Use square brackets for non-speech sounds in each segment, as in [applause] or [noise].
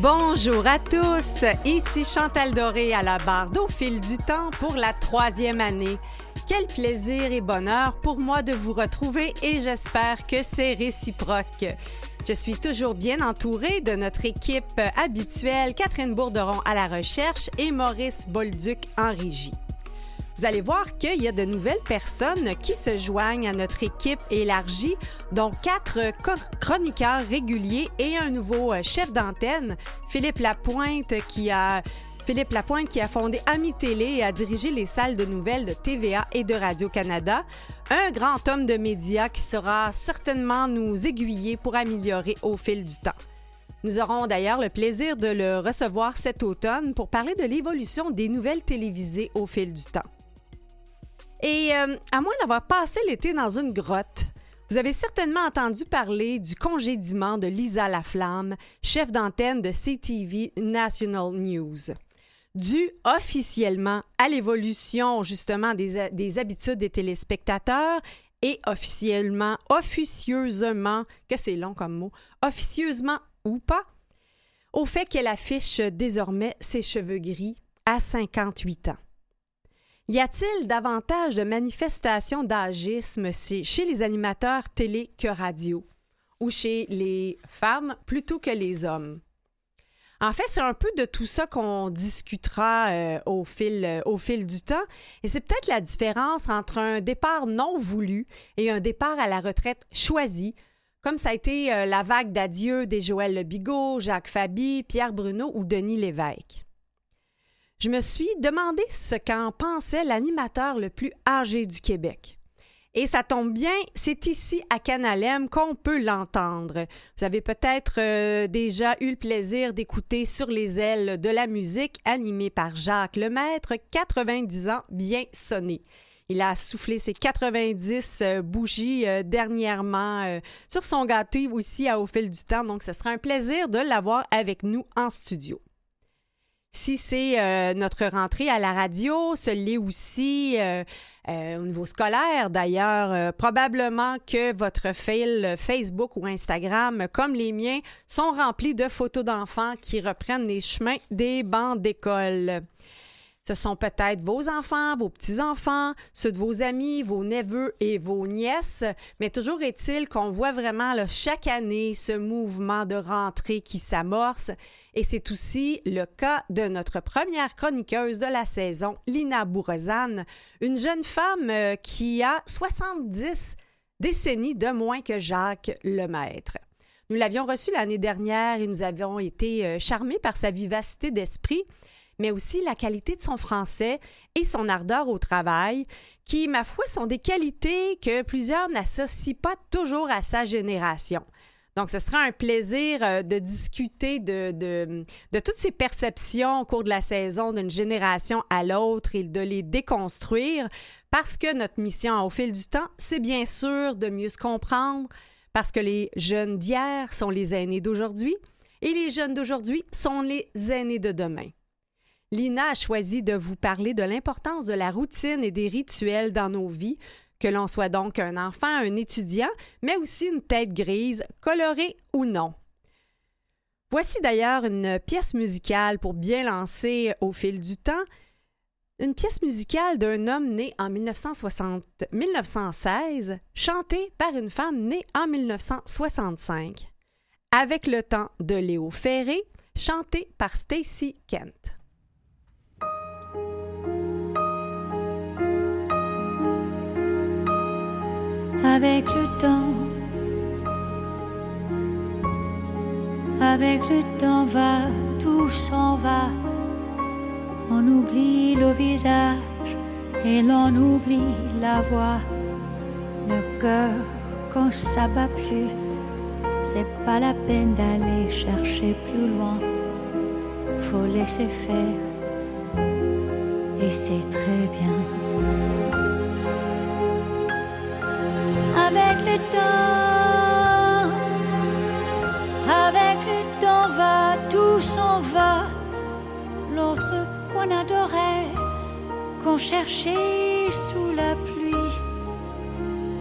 Bonjour à tous, ici Chantal Doré à la barre d'Au fil du temps pour la troisième année. Quel plaisir et bonheur pour moi de vous retrouver et j'espère que c'est réciproque. Je suis toujours bien entourée de notre équipe habituelle, Catherine Bourderon à la recherche et Maurice Bolduc en régie. Vous allez voir qu'il y a de nouvelles personnes qui se joignent à notre équipe élargie, dont quatre chroniqueurs réguliers et un nouveau euh, chef d'antenne, Philippe Lapointe, qui a Philippe Lapointe qui a fondé Ami Télé et a dirigé les salles de nouvelles de TVA et de Radio-Canada. Un grand homme de médias qui saura certainement nous aiguiller pour améliorer au fil du temps. Nous aurons d'ailleurs le plaisir de le recevoir cet automne pour parler de l'évolution des nouvelles télévisées au fil du temps. Et euh, à moins d'avoir passé l'été dans une grotte, vous avez certainement entendu parler du congédiement de Lisa Laflamme, chef d'antenne de CTV National News. Dû officiellement à l'évolution justement des, des habitudes des téléspectateurs et officiellement, officieusement, que c'est long comme mot, officieusement ou pas, au fait qu'elle affiche désormais ses cheveux gris à 58 ans. Y a-t-il davantage de manifestations d'agisme chez les animateurs télé que radio? Ou chez les femmes plutôt que les hommes? En fait, c'est un peu de tout ça qu'on discutera euh, au, fil, euh, au fil du temps. Et c'est peut-être la différence entre un départ non voulu et un départ à la retraite choisi, comme ça a été euh, la vague d'adieu des Joël Bigot, Jacques Fabi, Pierre Bruno ou Denis Lévesque je me suis demandé ce qu'en pensait l'animateur le plus âgé du Québec. Et ça tombe bien, c'est ici à Canalem qu'on peut l'entendre. Vous avez peut-être euh, déjà eu le plaisir d'écouter Sur les ailes de la musique animé par Jacques Lemaître, 90 ans bien sonné. Il a soufflé ses 90 euh, bougies euh, dernièrement sur son gâteau aussi au fil du temps, donc ce sera un plaisir de l'avoir avec nous en studio. Si c'est euh, notre rentrée à la radio, ce l'est aussi euh, euh, au niveau scolaire. D'ailleurs, probablement que votre fil Facebook ou Instagram, comme les miens, sont remplis de photos d'enfants qui reprennent les chemins des bancs d'école. Ce sont peut-être vos enfants, vos petits-enfants, ceux de vos amis, vos neveux et vos nièces, mais toujours est-il qu'on voit vraiment chaque année ce mouvement de rentrée qui s'amorce. Et c'est aussi le cas de notre première chroniqueuse de la saison, Lina Bourrezane, une jeune femme euh, qui a 70 décennies de moins que Jacques Lemaître. Nous l'avions reçue l'année dernière et nous avions été euh, charmés par sa vivacité d'esprit mais aussi la qualité de son français et son ardeur au travail, qui, ma foi, sont des qualités que plusieurs n'associent pas toujours à sa génération. Donc, ce sera un plaisir euh, de discuter de, de, de, toutes ces perceptions au cours de la saison d'une génération à l'autre et de les déconstruire parce que notre mission au fil du temps, c'est bien sûr de mieux se comprendre parce que les jeunes d'hier sont les aînés d'aujourd'hui et les jeunes d'aujourd'hui sont les aînés de demain. Lina a choisi de vous parler de l'importance de la routine et des rituels dans nos vies, que l'on soit donc un enfant, un étudiant, mais aussi une tête grise, colorée ou non. Voici d'ailleurs une pièce musicale pour bien lancer au fil du temps. Une pièce musicale d'un homme né en 1960, 1916, chantée par une femme née en 1965. Avec le temps de Léo Ferré, chantée par Stacy Kent. Avec le temps. Avec le temps va, tout s'en va. On oublie le visage et l'on oublie la voix. Le cœur, quand ça bat plus, c'est pas la peine d'aller chercher plus loin. Faut laisser faire, et c'est très bien. Avec le temps. Avec le temps va, tout s'en va. L'autre qu'on adorait, qu'on cherchait sous la pluie.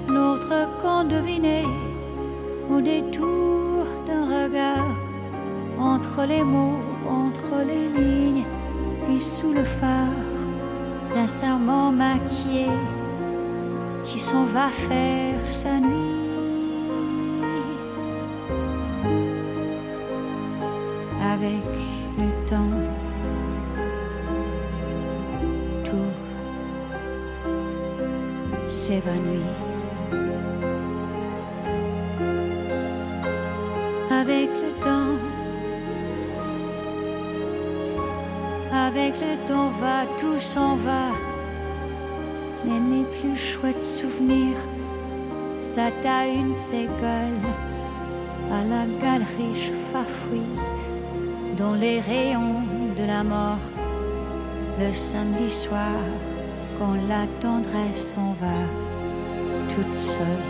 L'autre qu'on devinait au détour d'un regard. entre les mots, entre les lignes, et sous le phare d'un serment maquillé qui s'en va faire sa nuit. Avec le temps, tout s'évanouit. Avec le temps, avec le temps va, tout s'en va. Plus chouettes souvenirs à une ségole à la galerie fafouille dans les rayons de la mort le samedi soir quand la tendresse s'en va toute seule.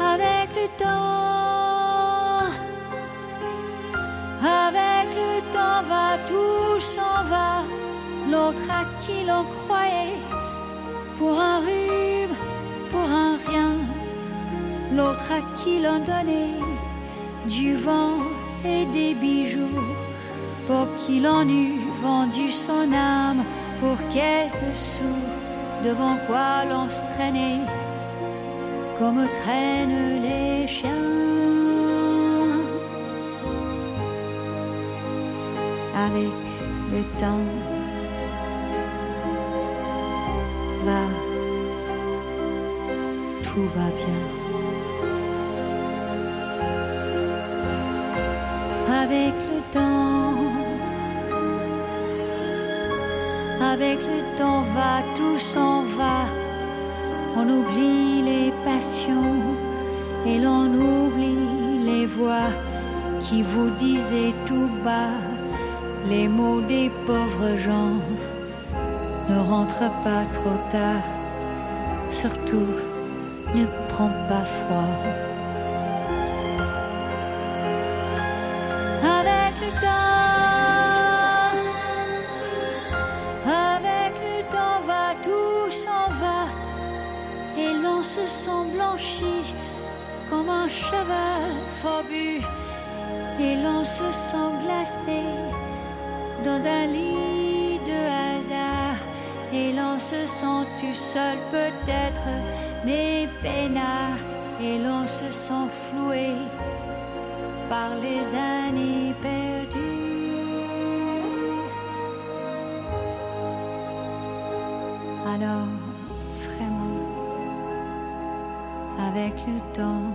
Avec le temps, à qui l'on croyait, pour un rhume, pour un rien, l'autre à qui l'on donnait du vent et des bijoux, pour qui l'on eût vendu son âme pour quelques sous, devant quoi l'on se traînait comme traînent les chiens. Avec le temps, va bien. Avec le temps, avec le temps va, tout s'en va. On oublie les passions et l'on oublie les voix qui vous disaient tout bas les mots des pauvres gens. Ne rentre pas trop tard, surtout ne prends pas froid. Avec le temps, avec le temps va, tout s'en va, et l'on se sent blanchi comme un cheval forbu, et l'on se sent glacé dans un lit se sent tout seul peut-être, mais peinard, et l'on se sent floué par les années perdues. Alors, vraiment, avec le temps,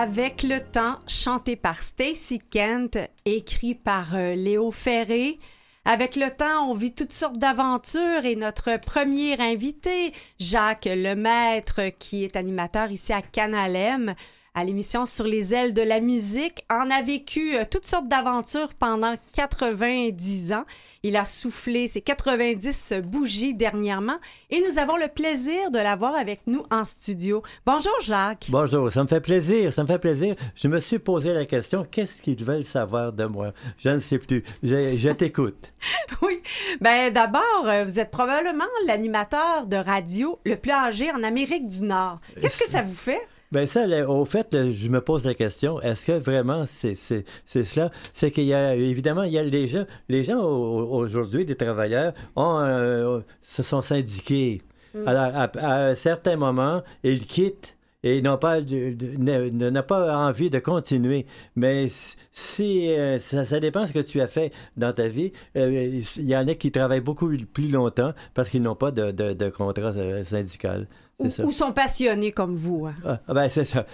Avec le temps, chanté par Stacy Kent, écrit par euh, Léo Ferré. Avec le temps, on vit toutes sortes d'aventures et notre premier invité, Jacques Lemaître, qui est animateur ici à Canalem, à l'émission Sur les ailes de la musique, en a vécu euh, toutes sortes d'aventures pendant 90 ans. Il a soufflé ses 90 bougies dernièrement et nous avons le plaisir de l'avoir avec nous en studio. Bonjour Jacques. Bonjour, ça me fait plaisir, ça me fait plaisir. Je me suis posé la question, qu'est-ce qu'ils veulent savoir de moi? Je ne sais plus. Je, je t'écoute. [laughs] oui. Ben d'abord, euh, vous êtes probablement l'animateur de radio le plus âgé en Amérique du Nord. Qu'est-ce que ça vous fait? Ben ça, au fait, je me pose la question, est-ce que vraiment c'est cela? C'est qu'il y a, évidemment, il y a les gens, les gens aujourd'hui, des travailleurs, ont, euh, se sont syndiqués. Mm. Alors, à, un certain moment, ils quittent et n'ont pas, n'a pas envie de continuer. Mais si euh, ça, ça, dépend de ce que tu as fait dans ta vie, euh, il y en a qui travaillent beaucoup plus longtemps parce qu'ils n'ont pas de, de, de contrat syndical. Ou, sont passionnés comme vous. Hein. Ah, ah, ben, c'est ça.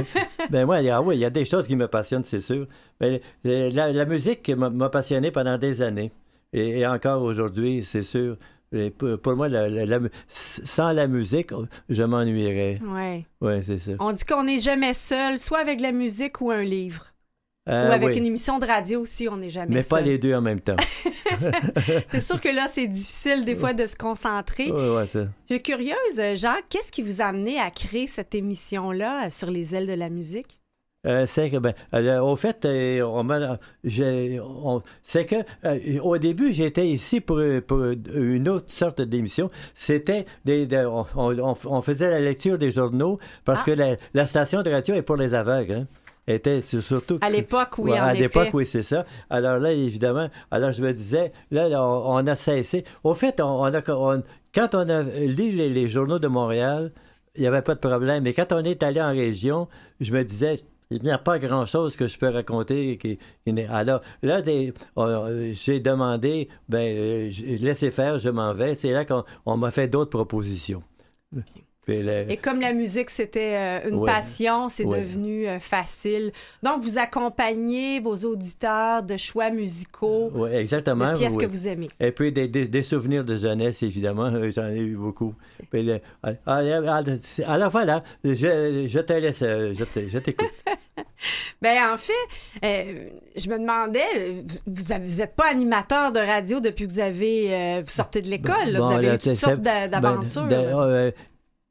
[laughs] ben, moi, ah oui, il y a des choses qui me passionnent, c'est sûr. Mais euh, la, musique m'a passionné pendant des années. Et, encore aujourd'hui, c'est sûr. pour, moi, sans la musique, je m'ennuierais. Oui. Oui, c'est ça. On dit qu'on n'est jamais seul, soit avec la musique ou un livre. Euh, Ou avec oui. une émission de radio aussi, on n'est jamais Mais pas seul. les deux en même temps. [laughs] [laughs] C'est sûr que là, c'est difficile des fois de se concentrer. Oui, ouais, ça. Je suis curieuse, Jacques, qu'est-ce qui vous a amené à créer cette émission-là euh, sur les ailes de la musique? Euh, c'est que, ben, euh, au fait, euh, on on- c'est que au début, j'étais ici pour, pour une autre sorte d'émission. C'était des, des- on, on- on faisait la lecture des journaux parce Ah. que la, la station de radio est pour les aveugles. Hein. Était sur- surtout À l'époque, oui, Ouais, en à l'époque, oui, c'est ça. Alors là, évidemment, alors je me disais, là, là, on, on a cessé. Au fait, on, on a, on- quand on a lu les, les journaux de Montréal, il n'y avait pas de problème. Mais quand on est allé en région, je me disais, il n'y a pas grand-chose que je peux raconter. Qui, qui n'est- alors là, euh, j'ai demandé, ben, euh, laissez faire, je m'en vais. C'est là qu'on on m'a fait d'autres propositions. Puis Et comme la musique, c'était euh, une Ouais. passion, c'est Ouais. devenu euh, facile. Donc, vous accompagnez vos auditeurs de choix musicaux, ouais, exactement. de pièces oui. que vous aimez. Et puis des, des- des souvenirs de jeunesse, évidemment, [laughs] j'en ai eu beaucoup. Puis le- ah, ah, ah, alors voilà, je, je te laisse, euh, je te- je t'écoute. [laughs] Ben en fait, euh, je me demandais, vous- n'êtes pas animateur de radio depuis que vous avez euh, vous sortez de l'école. Bon, vous avez là, eu toutes sortes d'a- d'aventures. ben, euh,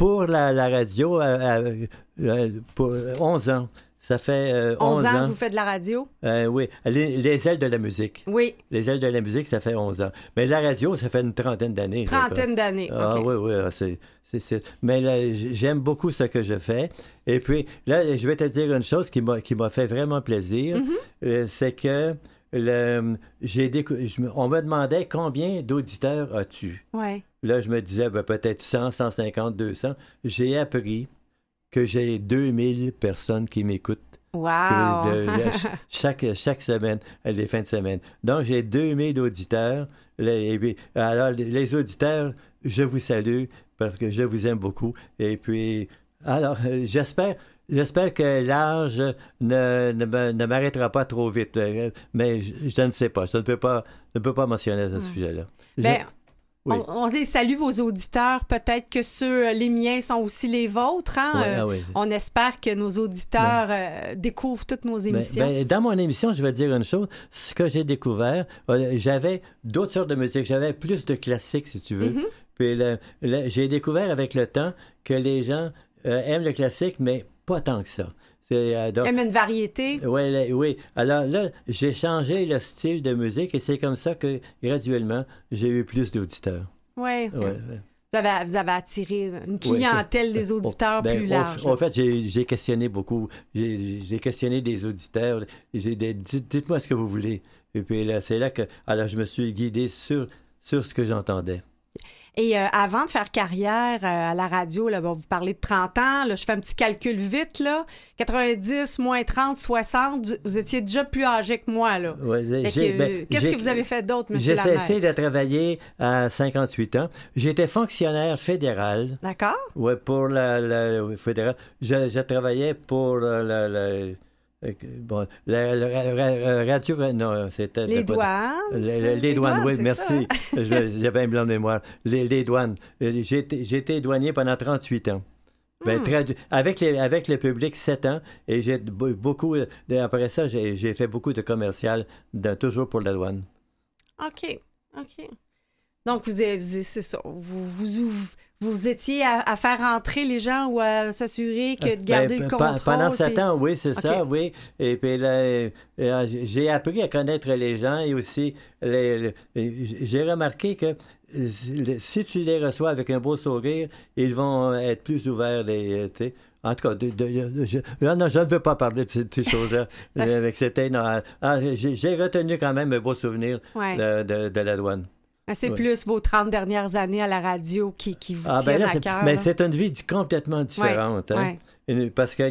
pour la, la radio, euh, euh, euh, pour 11 ans. Ça fait euh, 11 11 ans que vous faites de la radio? Euh, oui, les, les ailes de la musique. Oui, Les ailes de la musique, ça fait 11 ans. Mais la radio, ça fait une trentaine d'années. trentaine d'années. Ah oui, oui, ah, c'est, c'est, Mais j'aime beaucoup ce que je fais. Et puis, là, je vais te dire une chose qui m'a, qui m'a fait vraiment plaisir. Mm-hmm. Euh, c'est que le, on me demandait combien d'auditeurs as-tu? Ouais. Là, je me disais ben, peut-être 100, 150, 200. J'ai appris que j'ai 2000 personnes qui m'écoutent Wow! de- de- [laughs] chaque, chaque semaine, les fins de semaine. Donc, j'ai 2000 auditeurs. Les- alors, les- les auditeurs, je vous salue parce que je vous aime beaucoup. Et puis, alors, euh, j'espère. J'espère que l'âge ne, ne, ne m'arrêtera pas trop vite, mais je, je ne sais pas. Je ne peux pas, ne peux pas mentionner ce sujet-là. Je- Ben, oui. on, on les salue, vos auditeurs. Peut-être que ceux, euh, les miens sont aussi les vôtres. Hein? Ouais, Euh, ah oui. On espère que nos auditeurs euh, découvrent toutes nos Ben, émissions. ben, dans mon émission, je vais dire une chose. Ce que j'ai découvert, j'avais d'autres sortes de musique. J'avais plus de classiques, si tu veux. Mhm. Puis j'ai découvert avec le temps que les gens euh, aiment le classique, mais pas tant que ça. Euh, donc- une variété? Là, oui. Alors là, j'ai changé le style de musique et c'est comme ça que graduellement, j'ai eu plus d'auditeurs. Ouais. Ouais. Vous, avez, vous avez attiré une clientèle des auditeurs Ben, plus large. En fait, j'ai questionné beaucoup. J'ai questionné des auditeurs. J'ai Dites-moi ce que vous voulez. Et puis là, c'est là que alors je me suis guidé sur, sur ce que j'entendais. Et euh, avant de faire carrière euh, à la radio, là, bon, vous parlez de 30 ans, là, je fais un petit calcul vite, là. 90 moins 30, 60, vous, vous étiez déjà plus âgé que moi, là. Ouais, ben, euh, Qu'est-ce que vous avez fait d'autre, M. J'ai cessé de travailler à 58 ans. J'étais fonctionnaire fédéral. D'accord? Ouais, pour la, la- oui, fédéral. Je, je travaillais pour la, la, la- euh, bon, la- la- la- la- radio. Non, c'était. Les douanes. Les douanes, oui, merci. [laughs] J'avais un blanc de mémoire. Les, les douanes. Euh, J'ai été- douanier pendant 38 ans. Ben, Hmm. tradu- avec, les, avec le public, 7 ans. Et j'ai be- beaucoup. Après ça, j'ai fait beaucoup de commercial, de- toujours pour la douane. OK. OK. Donc, vous, avez- ça. Vous, vous, vous, étiez à, à faire entrer les gens ou à s'assurer que de garder Ben, le pe- contrôle. Pendant sept puis- ans, oui, c'est ça, oui. Et puis là, euh, euh, j'ai appris à connaître les gens et aussi, les- les- j'ai remarqué que euh, si tu les reçois avec un beau sourire, ils vont être plus ouverts. Les, euh, en tout cas, de, de- de- je, non, non, je ne veux pas parler de ces, ces choses-là. [laughs] Euh, avec ah, j'ai retenu quand même un beau souvenir Ouais. de, de- de la douane. C'est Ouais. plus vos 30 dernières années à la radio qui, qui vous Ah, ben là, à cœur. mais là. c'est une vie complètement différente. hein. Ouais. Parce que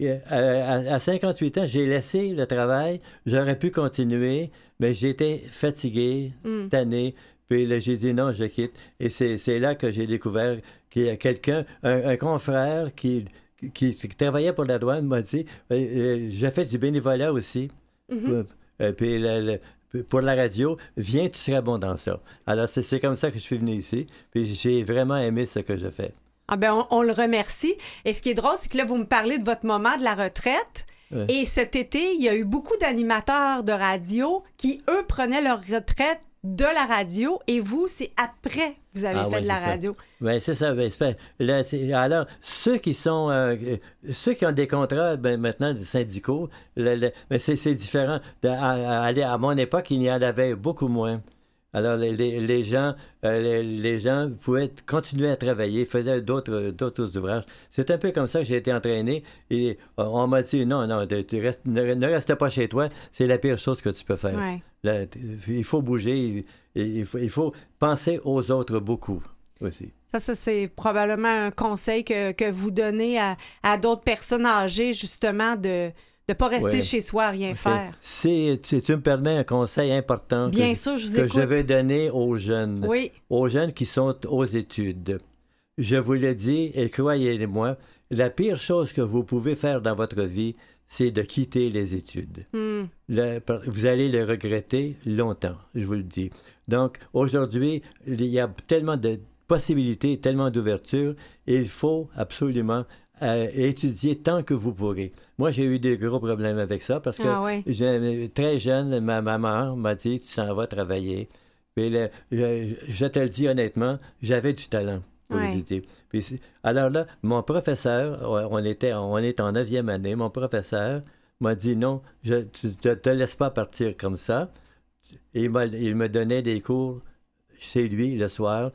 euh, à, à 58 ans, j'ai laissé le travail. J'aurais pu continuer, mais j'étais fatigué, Mm. tanné. Puis là, j'ai dit non, je quitte. Et c'est là que j'ai découvert qu'il y a quelqu'un, un, un confrère qui, qui, qui travaillait pour la douane, m'a dit euh, euh, J'ai fait du bénévolat aussi. Mhm. Euh, puis le- le- pour la radio, viens, tu seras bon dans ça. Alors, c'est comme ça que je suis venu ici. Puis j'ai vraiment aimé ce que je fais. Ah ben, on, on le remercie. Et ce qui est drôle, c'est que là, vous me parlez de votre moment de la retraite. Ouais. Et cet été, il y a eu beaucoup d'animateurs de radio qui, eux, prenaient leur retraite de la radio et vous, c'est après que vous avez Ah fait ouais, de la radio. Ben, c'est ça. Ben, là, c'est- alors, ceux qui sont. euh, euh, ceux qui ont des contrats ben, maintenant des syndicaux, le- le- ben, c'est, c'est différent. De- à, à- à mon époque, il y en avait beaucoup moins. Alors, les, les- les gens, euh, les, les gens pouvaient continuer à travailler, faisaient d'autres, d'autres ouvrages. C'est un peu comme ça que j'ai été entraîné. Et euh, on m'a dit non, non, tu restes- ne, ne reste pas chez toi. C'est la pire chose que tu peux faire. Ouais. Là, t- il faut bouger. Il, il faut, il faut penser aux autres beaucoup aussi. Ça, ça c'est probablement un conseil que, que vous donnez à, à d'autres personnes âgées, justement, de ne pas rester Ouais. chez soi à rien faire. Si tu, tu me permets un conseil important Bien que, sûr, je vous que écoute. je vais donner aux jeunes, Oui, aux jeunes qui sont aux études. Je vous le dis et croyez-moi, la pire chose que vous pouvez faire dans votre vie, c'est de quitter les études. Hmm. Le- vous allez le regretter longtemps, je vous le dis. Donc, aujourd'hui, il y a tellement de possibilités, tellement d'ouvertures. Il faut absolument euh, étudier tant que vous pourrez. Moi, j'ai eu des gros problèmes avec ça parce que Ah très jeune, ma maman m'a dit, tu s'en vas travailler. Puis le- je, je te le dis honnêtement, j'avais du talent pour Ouais. étudier. Puis alors là, mon professeur, on était, on est en neuvième année, mon professeur m'a dit non, je, tu te, te laisse pas partir comme ça. Et il me donnait des cours chez lui le soir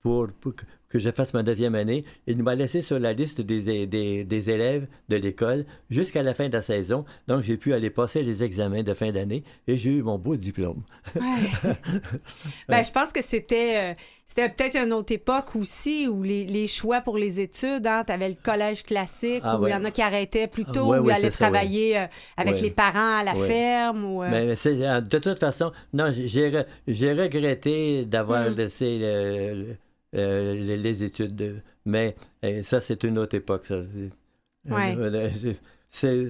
pour, pour que, je fasse ma neuvième année. Il m'a laissé sur la liste des, des, des élèves de l'école jusqu'à la fin de la saison. Donc, j'ai pu aller passer les examens de fin d'année et j'ai eu mon beau diplôme. Ouais. [laughs] ben, je pense que c'était, euh, c'était peut-être une autre époque aussi où les, les choix pour les études, hein, tu avais le collège classique Ah où il y en a qui arrêtaient plus tôt, Ouais, où ils allaient ça, travailler euh, avec les parents à la ferme. Ou, euh, Mais c'est- euh, de toute façon, non, j'ai- j'ai re- j'ai regretté d'avoir Mm. laissé le- le- euh, les, les études. de- mais euh, ça, c'est une autre époque. Ça. C'est- Ouais. euh, c'est-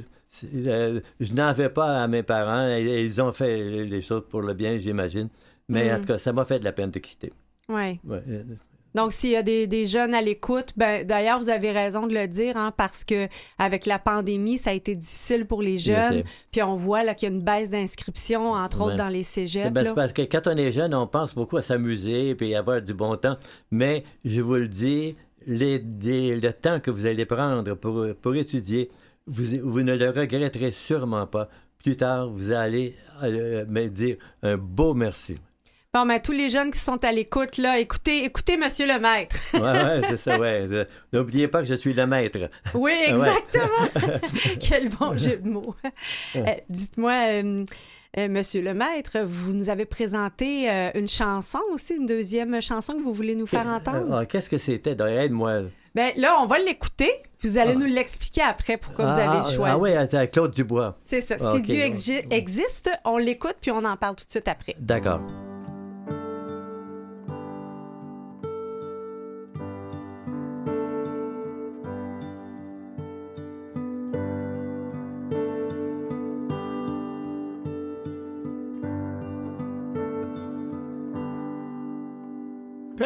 je n'en vais pas à mes parents. et- Ils ont fait les choses pour le bien, j'imagine. Mais Mm. en tout cas, ça m'a fait de la peine de quitter. Ouais, euh, Donc, s'il y a des, des jeunes à l'écoute, ben, d'ailleurs, vous avez raison de le dire, hein, parce que avec la pandémie, ça a été difficile pour les je jeunes. Puis on voit là, qu'il y a une baisse d'inscription, entre autres dans les cégeps. Ben, là. c'est parce que quand on est jeune, on pense beaucoup à s'amuser et avoir du bon temps. Mais je vous le dis, les, le temps que vous allez prendre pour, pour étudier, vous, vous ne le regretterez sûrement pas. Plus tard, vous allez euh, me dire un beau merci. Bon, ben, tous les jeunes qui sont à l'écoute, là, écoutez, écoutez, monsieur le maître. Ouais, ouais, c'est ça, ouais. Euh, N'oubliez pas que je suis le maître. Oui, exactement. [laughs] Quel bon jeu de mots. Euh, Dites-moi, euh, euh, monsieur le maître, vous nous avez présenté euh, une chanson aussi, une deuxième chanson que vous voulez nous faire entendre? Ah, Qu'est-ce que c'était? Donc, Aide-moi. Ben là, on va l'écouter. Vous allez nous l'expliquer après pourquoi vous Ah, avez choisi. Ah oui, c'est Claude Dubois. C'est ça. Ah, si. Dieu exi- existe, on l'écoute puis on en parle tout de suite après. D'accord.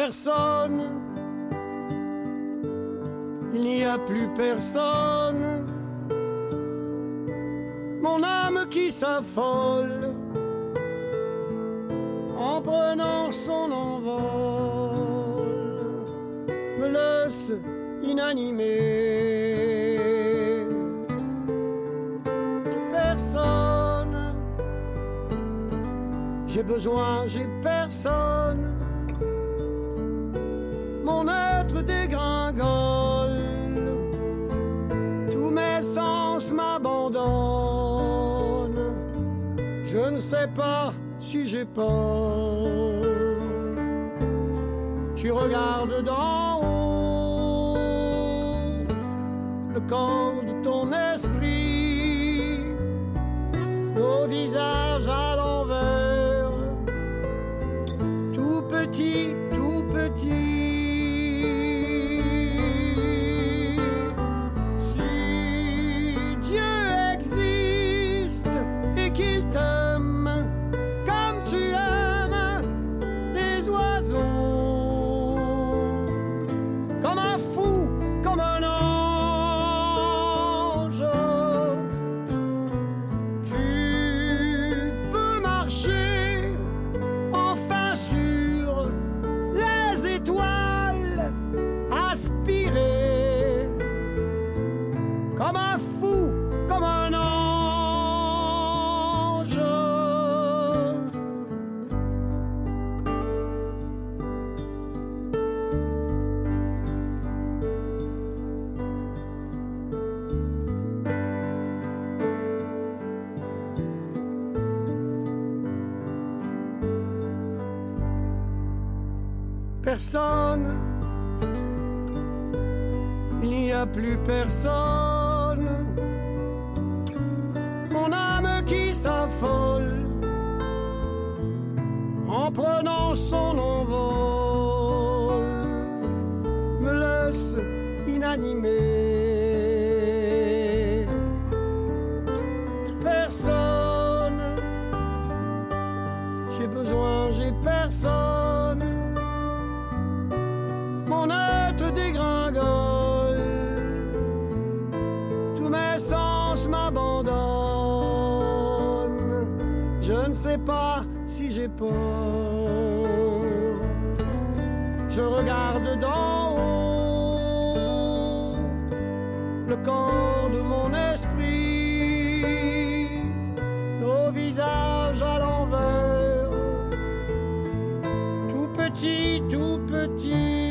Personne, il n'y a plus personne. Mon âme qui s'affole en prenant son envol me laisse inanimé. Personne, j'ai besoin, j'ai personne mon être dégringole. Tous mes sens m'abandonnent. Je ne sais pas si j'ai peur. Tu regardes d'en le corps de ton esprit, nos visages à l'envers tout petit, tout petit. Personne. Il n'y a plus personne. Mon âme qui s'affole en prenant son envol me laisse inanimé. Personne, j'ai besoin, j'ai personne. Dégringole, tous mes sens m'abandonnent. Je ne sais pas si j'ai peur. Je regarde d'en haut le corps de mon esprit, nos visages à l'envers, tout petit, tout petit.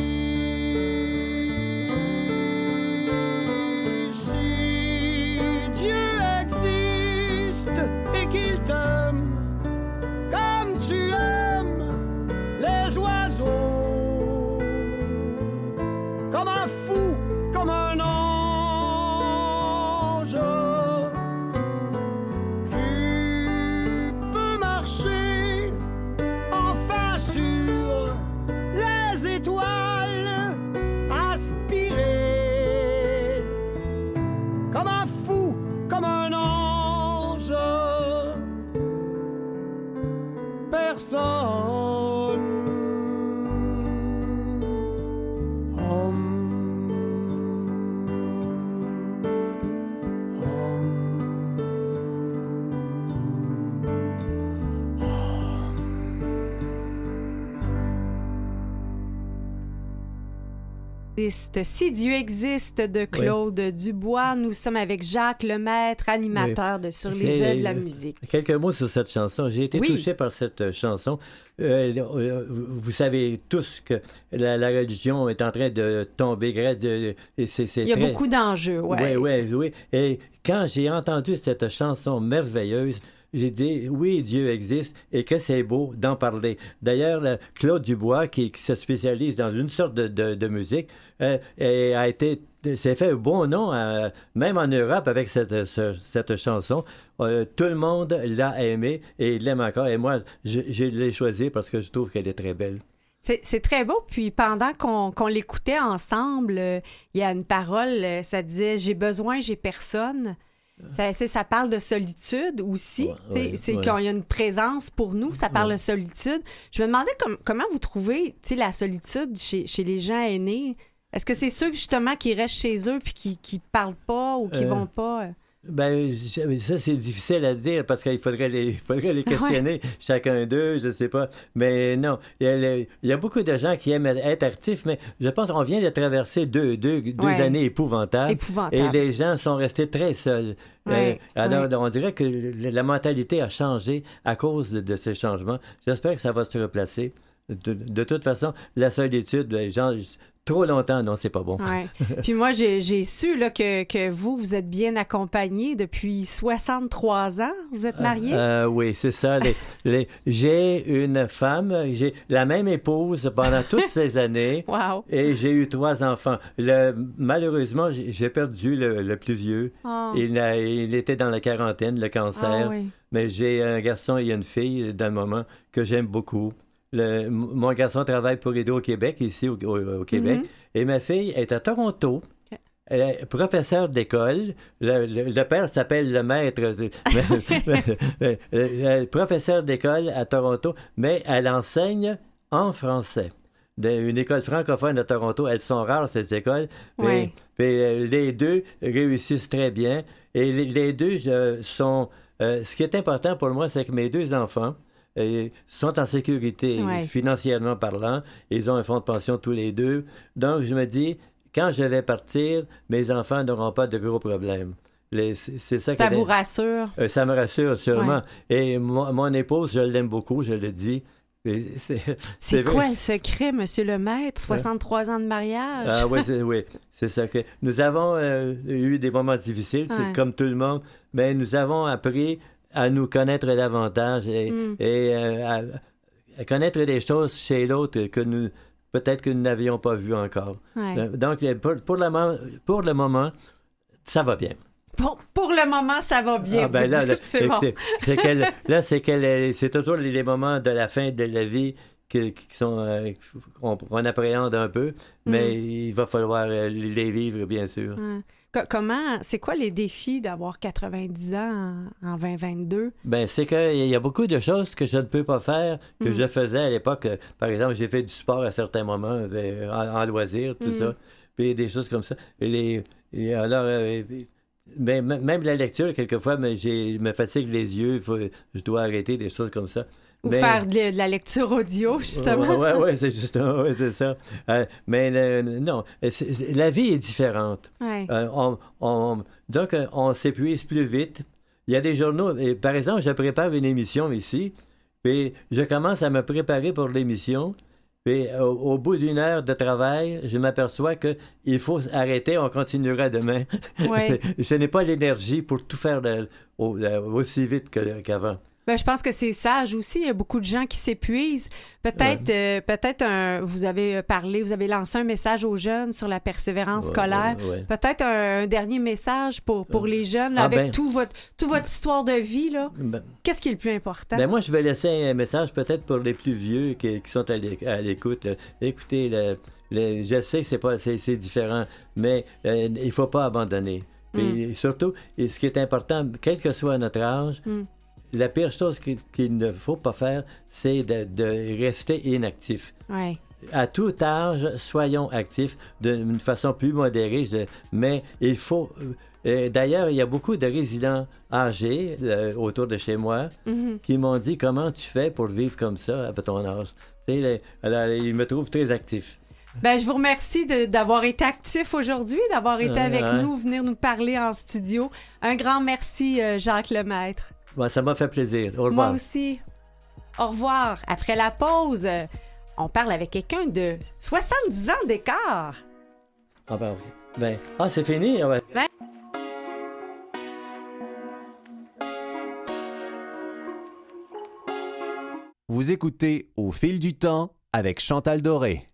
Si Dieu existe de Claude Dubois, nous sommes avec Jacques Lemaître, animateur de Sur les ailes de la musique. Quelques mots sur cette chanson. J'ai été Oui. touché par cette euh, chanson. Euh, euh, vous savez tous que la, la religion est en train de tomber. de- c'est Il y a très- beaucoup d'enjeux, ouais. Oui, oui, oui. Et quand j'ai entendu cette chanson merveilleuse, j'ai dit oui, Dieu existe et que c'est beau d'en parler. D'ailleurs, le- Claude Dubois, qui, se spécialise dans une sorte de, musique, euh, a été s'est fait un bon nom, euh, même en Europe, avec cette, ce- cette chanson. Euh, tout le monde l'a aimé et l'aime encore. Et moi, je, l'ai choisi parce que je trouve qu'elle est très belle. C'est très beau. Puis pendant qu'on l'écoutait ensemble, il y a une parole, ça disait J'ai besoin, j'ai personne. Ça, c'est- ça parle de solitude aussi. Ouais, T'sais, ouais, c'est ouais. qu'il y a une présence pour nous, ça parle de solitude. Je me demandais com- comment vous trouvez la solitude chez, chez les gens aînés? Est-ce que c'est ceux justement qui restent chez eux puis qui, qui parlent pas ou qui Euh, vont pas? Euh? Ben, ça, c'est difficile à dire parce qu'il faudrait les, il faudrait les [laughs] questionner, chacun d'eux, je sais pas. Mais non, il y, a le- il y a beaucoup de gens qui aiment être actifs, mais je pense qu'on vient de traverser deux, deux, deux années épouvantables. Épouvantables. Et les gens sont restés très seuls. Ouais, alors, on dirait que la mentalité a changé à cause de, de ces changements. J'espère que ça va se replacer. De, de toute façon, la solitude, ben, trop longtemps, non, c'est pas bon. Ouais. [laughs] Puis moi, j'ai su là, que, que vous, vous êtes bien accompagné depuis 63 ans. Vous êtes marié? Euh, oui, c'est ça. Les- [laughs] les- j'ai une femme, j'ai la même épouse pendant toutes [laughs] ces années. Wow. Et j'ai eu trois enfants. Le- malheureusement, j'ai perdu le, le plus vieux. Ah. Il, a- il était dans la quarantaine, le cancer. Ah oui. Mais j'ai un garçon et une fille le moment que j'aime beaucoup. Le- mon garçon travaille pour ici au, au- au Québec. Mhm. Et ma fille est à Toronto. Est professeur d'école. Le, le- le père s'appelle le maître. Mais- euh, professeur d'école à Toronto, mais elle enseigne en français. Une école francophone à Toronto, elles sont rares, ces écoles. Ouais. puis, euh, les deux réussissent très bien. Et les, les deux sont... euh, ce qui est important pour moi, c'est que mes deux enfants sont en sécurité Ouais. financièrement parlant. Ils ont un fonds de pension tous les deux. Donc, je me dis, quand je vais partir, mes enfants n'auront pas de gros problèmes. Les- C'est ça, Ça vous rassure? euh, ça me rassure sûrement. Et mon, mon épouse, je l'aime beaucoup, je le dis. [laughs] C'est quoi le secret, Monsieur le maître? 63 ans de mariage? Ah oui, c'est oui, c'est ça que nous avons euh, eu des moments difficiles, c'est comme tout le monde, mais nous avons appris à nous connaître davantage et, Mm. et, euh, à, à connaître des choses chez l'autre que nous peut-être que nous n'avions pas vu encore. Ouais. Euh, Donc, euh, pour, pour le, moment, pour le moment, ça va bien. Pour, pour le moment, ça va bien. Ah, ben là, là, c'est bon. c'est- c'est qu'elle- là, c'est qu'elle- c'est toujours les moments de la fin de la vie qui sont euh, qu'on appréhende un peu, mais Mm. il va falloir euh, les vivre, bien sûr. Co- Comment, c'est quoi les défis d'avoir 90 ans en, en 2022? Ben, c'est qu'il y a beaucoup de choses que je ne peux pas faire, que Mm. je faisais à l'époque. Par exemple, j'ai fait du sport à certains moments, ben, en, en loisir, tout Mm. ça. Puis des choses comme ça. Et les, et alors, euh, ben, même la lecture, quelquefois, me, fatigue les yeux. faut- je dois arrêter des choses comme ça. Ou Mais- faire de, la lecture audio, justement? Ouais, [laughs] c'est justement, ouais, c'est ça. Euh, mais le- non, la vie est différente. Ouais. Euh, on, on- donc, euh, on s'épuise plus vite. Il y a des journaux. et, par exemple, je prépare une émission ici, puis je commence à me préparer pour l'émission. Puis au, au bout d'une heure de travail, je m'aperçois que il faut arrêter, on continuera demain. [laughs] Ouais. Je n'ai pas l'énergie pour tout faire de- au- aussi vite que- qu'avant. Ben, je pense que c'est sage aussi. Il y a beaucoup de gens qui s'épuisent. Peut-être, euh, peut-être un- vous avez parlé, vous avez lancé un message aux jeunes sur la persévérance Ouais, scolaire. ouais. Peut-être un, un dernier message pour, pour les jeunes, là, Ah, avec ben. tout votre, toute votre histoire de vie. Là. Ben, Qu'est-ce qui est le plus important? Ben moi, je vais laisser un message peut-être pour les plus vieux qui, qui sont à l'é- à l'écoute. Écoutez, le- le- je sais que c'est pas c'est, c'est différent, mais euh, il faut pas abandonner. Surtout, et ce qui est important, quel que soit notre âge, Mm. La pire chose qui- qu'il ne faut pas faire, c'est de, de rester inactif. Ouais. À tout âge, soyons actifs d'une façon plus modérée, je- mais il faut. euh, D'ailleurs, il y a beaucoup de résidents âgés euh, autour de chez moi Mhm. qui m'ont dit comment tu fais pour vivre comme ça à ton âge? Alors, ils me trouvent très actif. Ben, je vous remercie d'avoir été actif aujourd'hui, d'avoir été avec ouais. nous, venir nous parler en studio. Un grand merci, euh, Jacques Lemaître. Bon, ça m'a fait plaisir. Au Moi revoir. aussi. Au revoir. Après la pause, on parle avec quelqu'un de 70 ans d'écart. Ah, ben, ok. Ben, ah, c'est fini? Ah, ouais. Vous écoutez Au fil du temps avec Chantal Doré.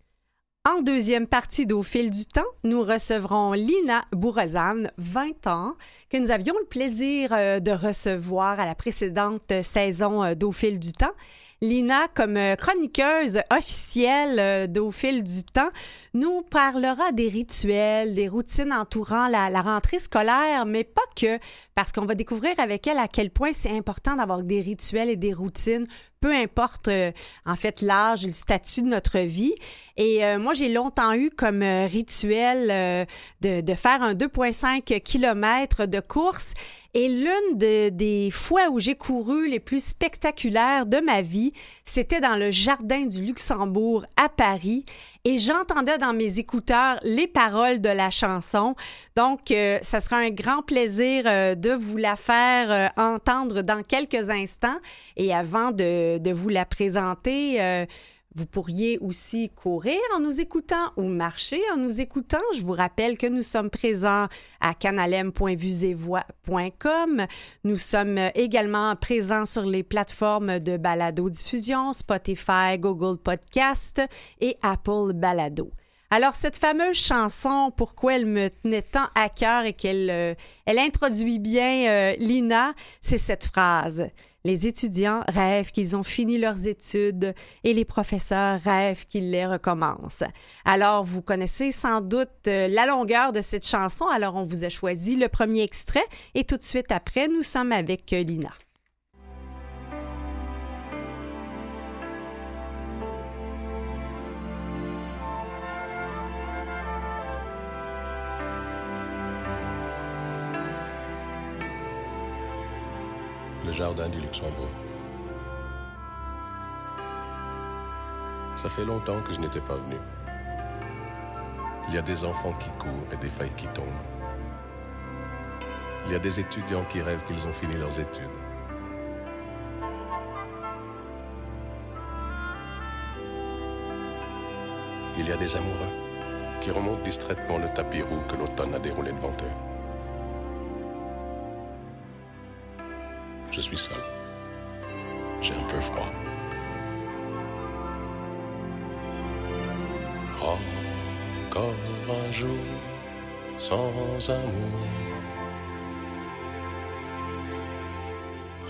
En deuxième partie d'Au fil du temps, nous recevrons Lina Bourrezane, 20 ans, que nous avions le plaisir euh, de recevoir à la précédente saison euh, d'Au fil du temps. Lina, comme euh, chroniqueuse officielle d'Au fil du temps, nous parlera des rituels, des routines entourant la rentrée scolaire, mais pas que, parce qu'on va découvrir avec elle à quel point c'est important d'avoir des rituels et des routines, peu importe euh, en fait l'âge le statut de notre vie. Et euh, moi, j'ai longtemps eu comme euh, rituel euh, de, de faire un 2,5 km de course. Et l'une de- des fois où j'ai couru les plus spectaculaires de ma vie, c'était dans le jardin du Luxembourg à Paris. Et j'entendais dans mes écouteurs les paroles de la chanson. Donc, euh, ça sera un grand plaisir euh, de vous la faire euh, entendre dans quelques instants. Et avant de, de vous la présenter, euh, vous pourriez aussi courir en nous écoutant ou marcher en nous écoutant. Je vous rappelle que nous sommes présents à canalem.vusevoix.com. Nous sommes également présents sur les plateformes de balado-diffusion, Spotify, Google Podcast et Apple Balado. Alors, cette fameuse chanson, pourquoi elle me tenait tant à cœur et qu'elle euh, elle introduit bien euh, Lina, c'est cette phrase. Les étudiants rêvent qu'ils ont fini leurs études et les professeurs rêvent qu'ils les recommencent. Alors, vous connaissez sans doute euh, la longueur de cette chanson, alors on vous a choisi le premier extrait et tout de suite après, nous sommes avec euh, Lina. Jardin du Luxembourg. Ça fait longtemps que je n'étais pas venu. Il y a des enfants qui courent et des feuilles qui tombent. Il y a des étudiants qui rêvent qu'ils ont fini leurs études. Il y a des amoureux qui remontent distraitement le tapis roux que l'automne a déroulé devant eux. Je suis seul. J'ai un peu froid. Encore un jour sans amour.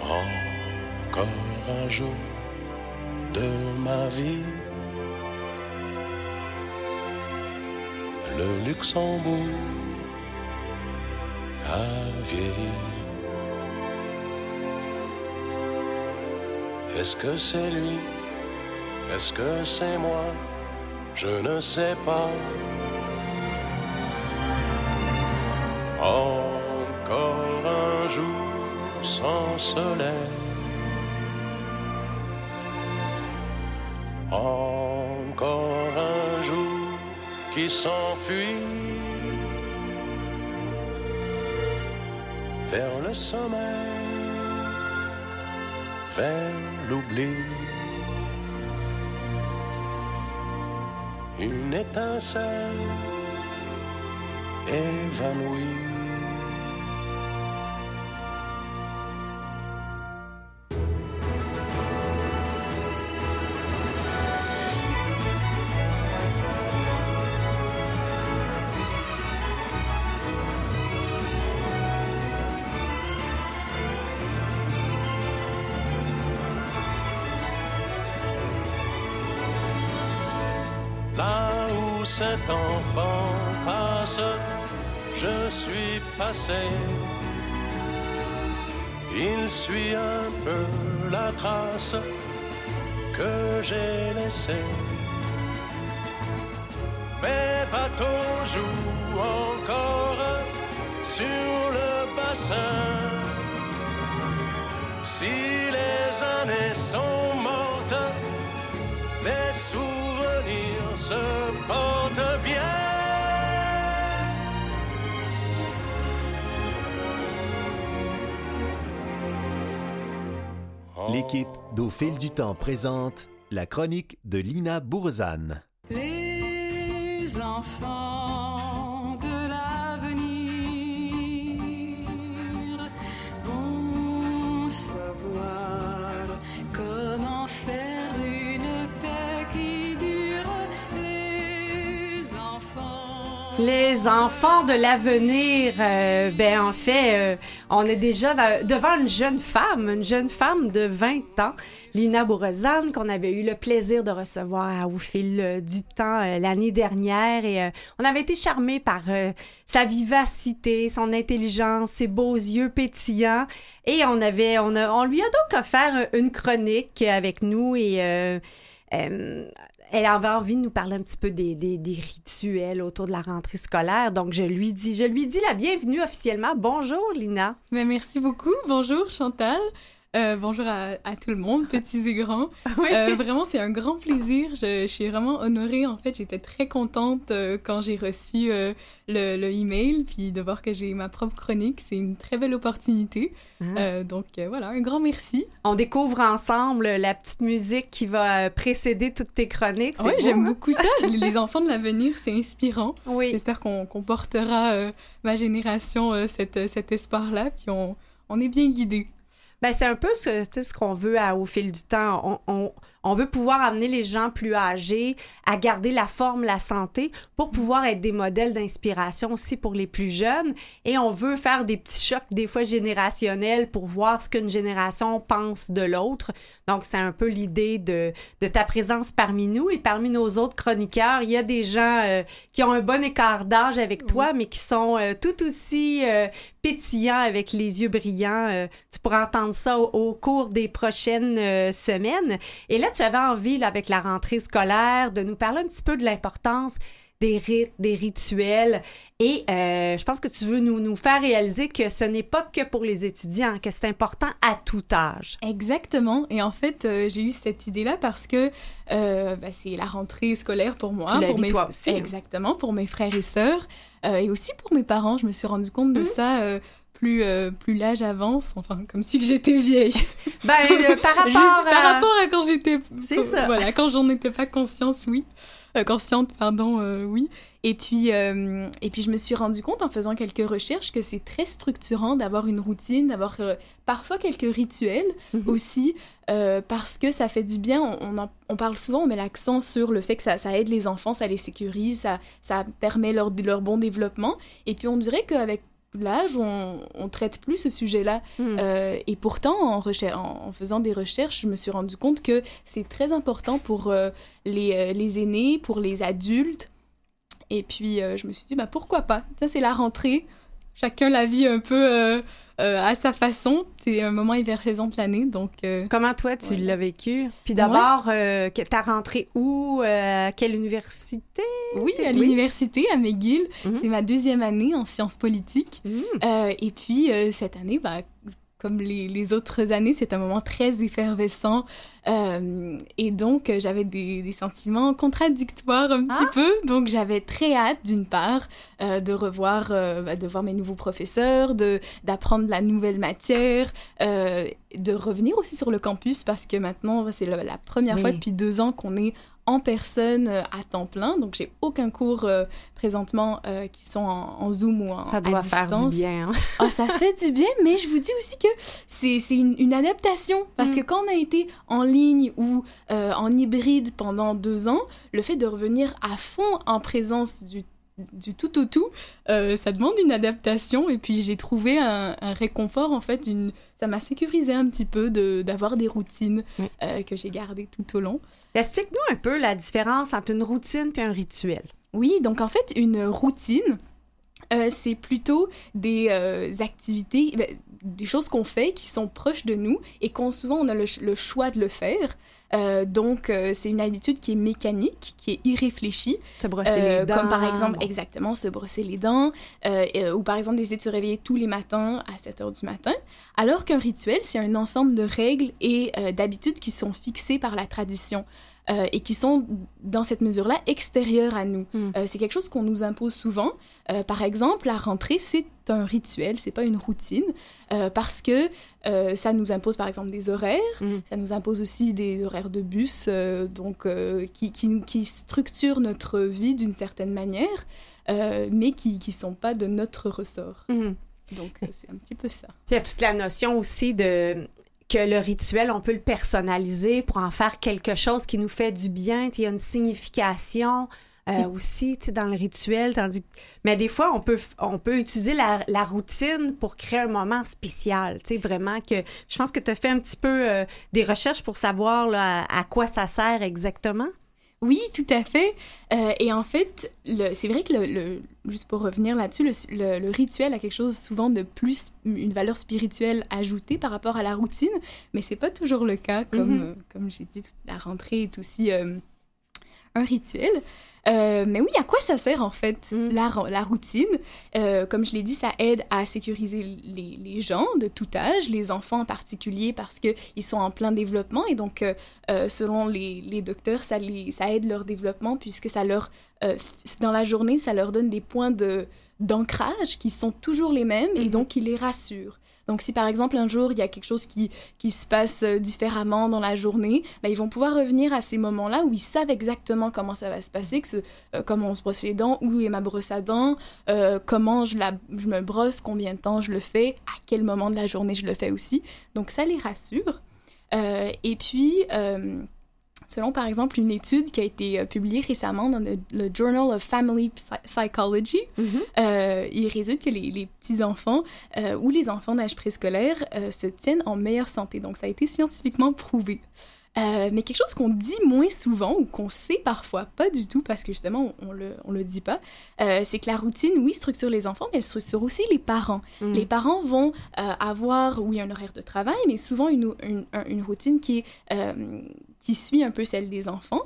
Encore un jour de ma vie. Le Luxembourg a vieilli. Est-ce que c'est lui? Est-ce que c'est moi? Je ne sais pas. Encore un jour sans soleil. Encore un jour qui s'enfuit vers le sommeil, vers l'oubli. Une étincelle évanouie. Il suit un peu la trace que j'ai laissée. Mes bateaux jouent encore sur le bassin. Si les années sont mortes, les souvenirs se L'équipe d'Au fil du temps présente la chronique de Lina Bourzane. Les enfants de l'avenir vont savoir comment faire une paix qui dure. Les enfants. Les enfants de l'avenir, euh, ben en fait, euh, on est déjà devant une jeune femme, une jeune femme de 20 ans, Lina Bourrezane, qu'on avait eu le plaisir de recevoir au fil euh, du temps euh, l'année dernière. Et euh, on avait été charmés par sa vivacité, son intelligence, ses beaux yeux pétillants. Et on avait, on, a- on lui a donc offert une chronique avec nous et euh, elle avait envie de nous parler un petit peu des, rituels autour de la rentrée scolaire. Donc, je lui dis, je lui dis la bienvenue officiellement. Bonjour, Lina. Ben, merci beaucoup. Bonjour Chantal. Euh, bonjour à, à tout le monde, [laughs] petits et grands. Euh, vraiment, c'est un grand plaisir. Je, je suis vraiment honorée. En fait, j'étais très contente euh, quand j'ai reçu le, le email, puis de voir que j'ai ma propre chronique. C'est une très belle opportunité. Euh, donc voilà, un grand merci. On découvre ensemble la petite musique qui va précéder toutes tes chroniques. Oui, j'aime hein? beaucoup ça. [laughs] Les enfants de l'avenir, c'est inspirant. Oui. J'espère qu'on portera ma génération cet espoir-là, puis on, on est bien guidés. Ben, c'est un peu ce, ce qu'on veut à- au fil du temps. On veut pouvoir amener les gens plus âgés à garder la forme, la santé, pour pouvoir être des modèles d'inspiration aussi pour les plus jeunes. Et on veut faire des petits chocs, des fois générationnels, pour voir ce qu'une génération pense de l'autre. Donc, c'est un peu l'idée de, de ta présence parmi nous. Et parmi nos autres chroniqueurs, il y a des gens euh, qui ont un bon écart d'âge avec toi, mais qui sont euh, tout aussi euh, pétillants avec les yeux brillants. Tu pourras entendre ça au, au cours des prochaines semaines. Et là, tu avais envie, là, avec la rentrée scolaire, de nous parler un petit peu de l'importance des rites, des rituels. Et euh, je pense que tu veux nous, nous faire réaliser que ce n'est pas que pour les étudiants, que c'est important à tout âge. Exactement. Et en fait, euh, j'ai eu cette idée-là parce que euh, bah, c'est la rentrée scolaire pour moi. Tu pour mes... toi aussi, hein. Exactement, pour mes frères et sœurs. et aussi pour mes parents. Je me suis rendu compte de Mhm. ça plus, euh, plus l'âge avance, enfin, comme si que j'étais vieille. [laughs] Ben, euh, par [laughs] rapport Juste par à- rapport à quand j'étais... C'est ça. Voilà, quand j'en étais pas conscience, oui. Euh, consciente, pardon, oui. Et puis, et puis, je me suis rendu compte en faisant quelques recherches que c'est très structurant d'avoir une routine, d'avoir parfois quelques rituels Mhm. aussi, parce que ça fait du bien. On, on, en- on parle souvent, on met l'accent sur le fait que ça, ça aide les enfants, ça les sécurise, ça, ça permet leur, leur bon développement. Et puis, on dirait qu'avec l'âge, on, on traite plus ce sujet-là. Hmm. Euh, et pourtant, en, recher- en, en faisant des recherches, je me suis rendu compte que c'est très important pour euh, les, euh, les aînés, pour les adultes. Et puis, je me suis dit, bah, pourquoi pas? Ça, c'est la rentrée. Chacun la vit un peu euh, euh, à sa façon. C'est un moment effervescent de l'année, donc... euh, Comment toi, tu l'as vécu? Puis d'abord, euh, que t'as rentré où? euh, à quelle université? Oui, à l'université, à McGill. Mhm. C'est ma deuxième année en sciences politiques. Hmm. Euh, et puis, euh, cette année, bah, comme les, les autres années, c'est un moment très effervescent. Euh, et donc, euh, j'avais des, des sentiments contradictoires un petit Ah. peu. Donc, j'avais très hâte, d'une part, euh, de revoir, euh, bah, de voir mes nouveaux professeurs, de d'apprendre la nouvelle matière, de revenir aussi sur le campus parce que maintenant, c'est la, la première Oui. fois depuis deux ans qu'on est en personne euh, à temps plein. Donc, j'ai aucun cours euh, présentement euh, qui sont en, en Zoom ou en Ça doit à faire du bien. hein? Ah, ça fait du bien, mais je vous dis aussi que c'est c'est une, une adaptation. Parce Mm. que quand on a été en ligne ou euh, en hybride pendant deux ans, le fait de revenir à fond en présence du, du tout au tout, euh, ça demande une adaptation. Et puis j'ai trouvé un, un réconfort, en fait, une... ça m'a sécurisé un petit peu de- d'avoir des routines euh, que j'ai gardées tout au long. Explique-nous un peu la différence entre une routine puis un rituel. Oui, donc en fait, une routine, euh, c'est plutôt des euh, activités, ben, des choses qu'on fait qui sont proches de nous et qu'on souvent on a le choix de le faire. Euh, donc, euh, c'est une habitude qui est mécanique, qui est irréfléchie. Se brosser Euh, les dents. Comme par exemple, exactement, se brosser les dents, ou par exemple, d'essayer de se réveiller tous les matins à 7 heures du matin. Alors qu'un rituel, c'est un ensemble de règles et d'habitudes qui sont fixées par la tradition. euh, et qui sont, dans cette mesure-là, extérieures à nous. Mm. Euh, c'est quelque chose qu'on nous impose souvent. Euh, par exemple, la rentrée, c'est un rituel, c'est pas une routine, parce que euh, ça nous impose, par exemple, des horaires, Mm. ça nous impose aussi des horaires de bus, euh, donc euh, qui, qui, qui structurent notre vie d'une certaine manière, mais qui qui sont pas de notre ressort. Mhm. Donc c'est un petit peu ça. Puis il y a toute la notion aussi de que le rituel, on peut le personnaliser pour en faire quelque chose qui nous fait du bien. Il y a une signification euh, aussi tu sais, dans le rituel. Tandis... Mais des fois, on peut, on peut utiliser la, la routine pour créer un moment spécial. Tu sais, vraiment que... Je pense que tu as fait un petit peu euh, des recherches pour savoir là, à, à quoi ça sert exactement? Oui, tout à fait. Euh, et en fait, c'est vrai que le, le- juste pour revenir là-dessus, le, le- le rituel a quelque chose souvent de plus, une valeur spirituelle ajoutée par rapport à la routine, mais c'est pas toujours le cas. Comme, Mhm. euh, comme j'ai dit, toute la rentrée est aussi euh, un rituel. Euh, mais oui, à quoi ça sert en fait, Mm. la, la routine? Euh, comme je l'ai dit, ça aide à sécuriser les, les gens de tout âge, les enfants en particulier, parce qu'ils sont en plein développement. Et donc, euh, selon les, les docteurs, ça, les, ça aide leur développement, puisque ça leur, dans la journée, ça leur donne des points de d'ancrage qui sont toujours les mêmes et Mhm. donc qui les rassurent. Donc si par exemple un jour il y a quelque chose qui, qui se passe euh, différemment dans la journée, ben, ils vont pouvoir revenir à ces moments-là où ils savent exactement comment ça va se passer, que euh, comment on se brosse les dents, où est ma brosse à dents, euh, comment je, la, je me brosse, combien de temps je le fais, à quel moment de la journée je le fais aussi. Donc ça les rassure. Et puis, selon par exemple une étude qui a été euh, publiée récemment dans le, le Journal of Family Psy- Psychology, euh, il résulte que les, les petits-enfants euh, ou les enfants d'âge préscolaire se tiennent en meilleure santé. Donc, ça a été scientifiquement prouvé. Euh, mais quelque chose qu'on dit moins souvent ou qu'on sait parfois pas du tout parce que justement on, on le, on le dit pas, euh, c'est que la routine, oui, structure les enfants, mais elle structure aussi les parents. Mm. Les parents vont euh, avoir, oui, un horaire de travail, mais souvent une, une, un- une routine qui, est, qui suit un peu celle des enfants.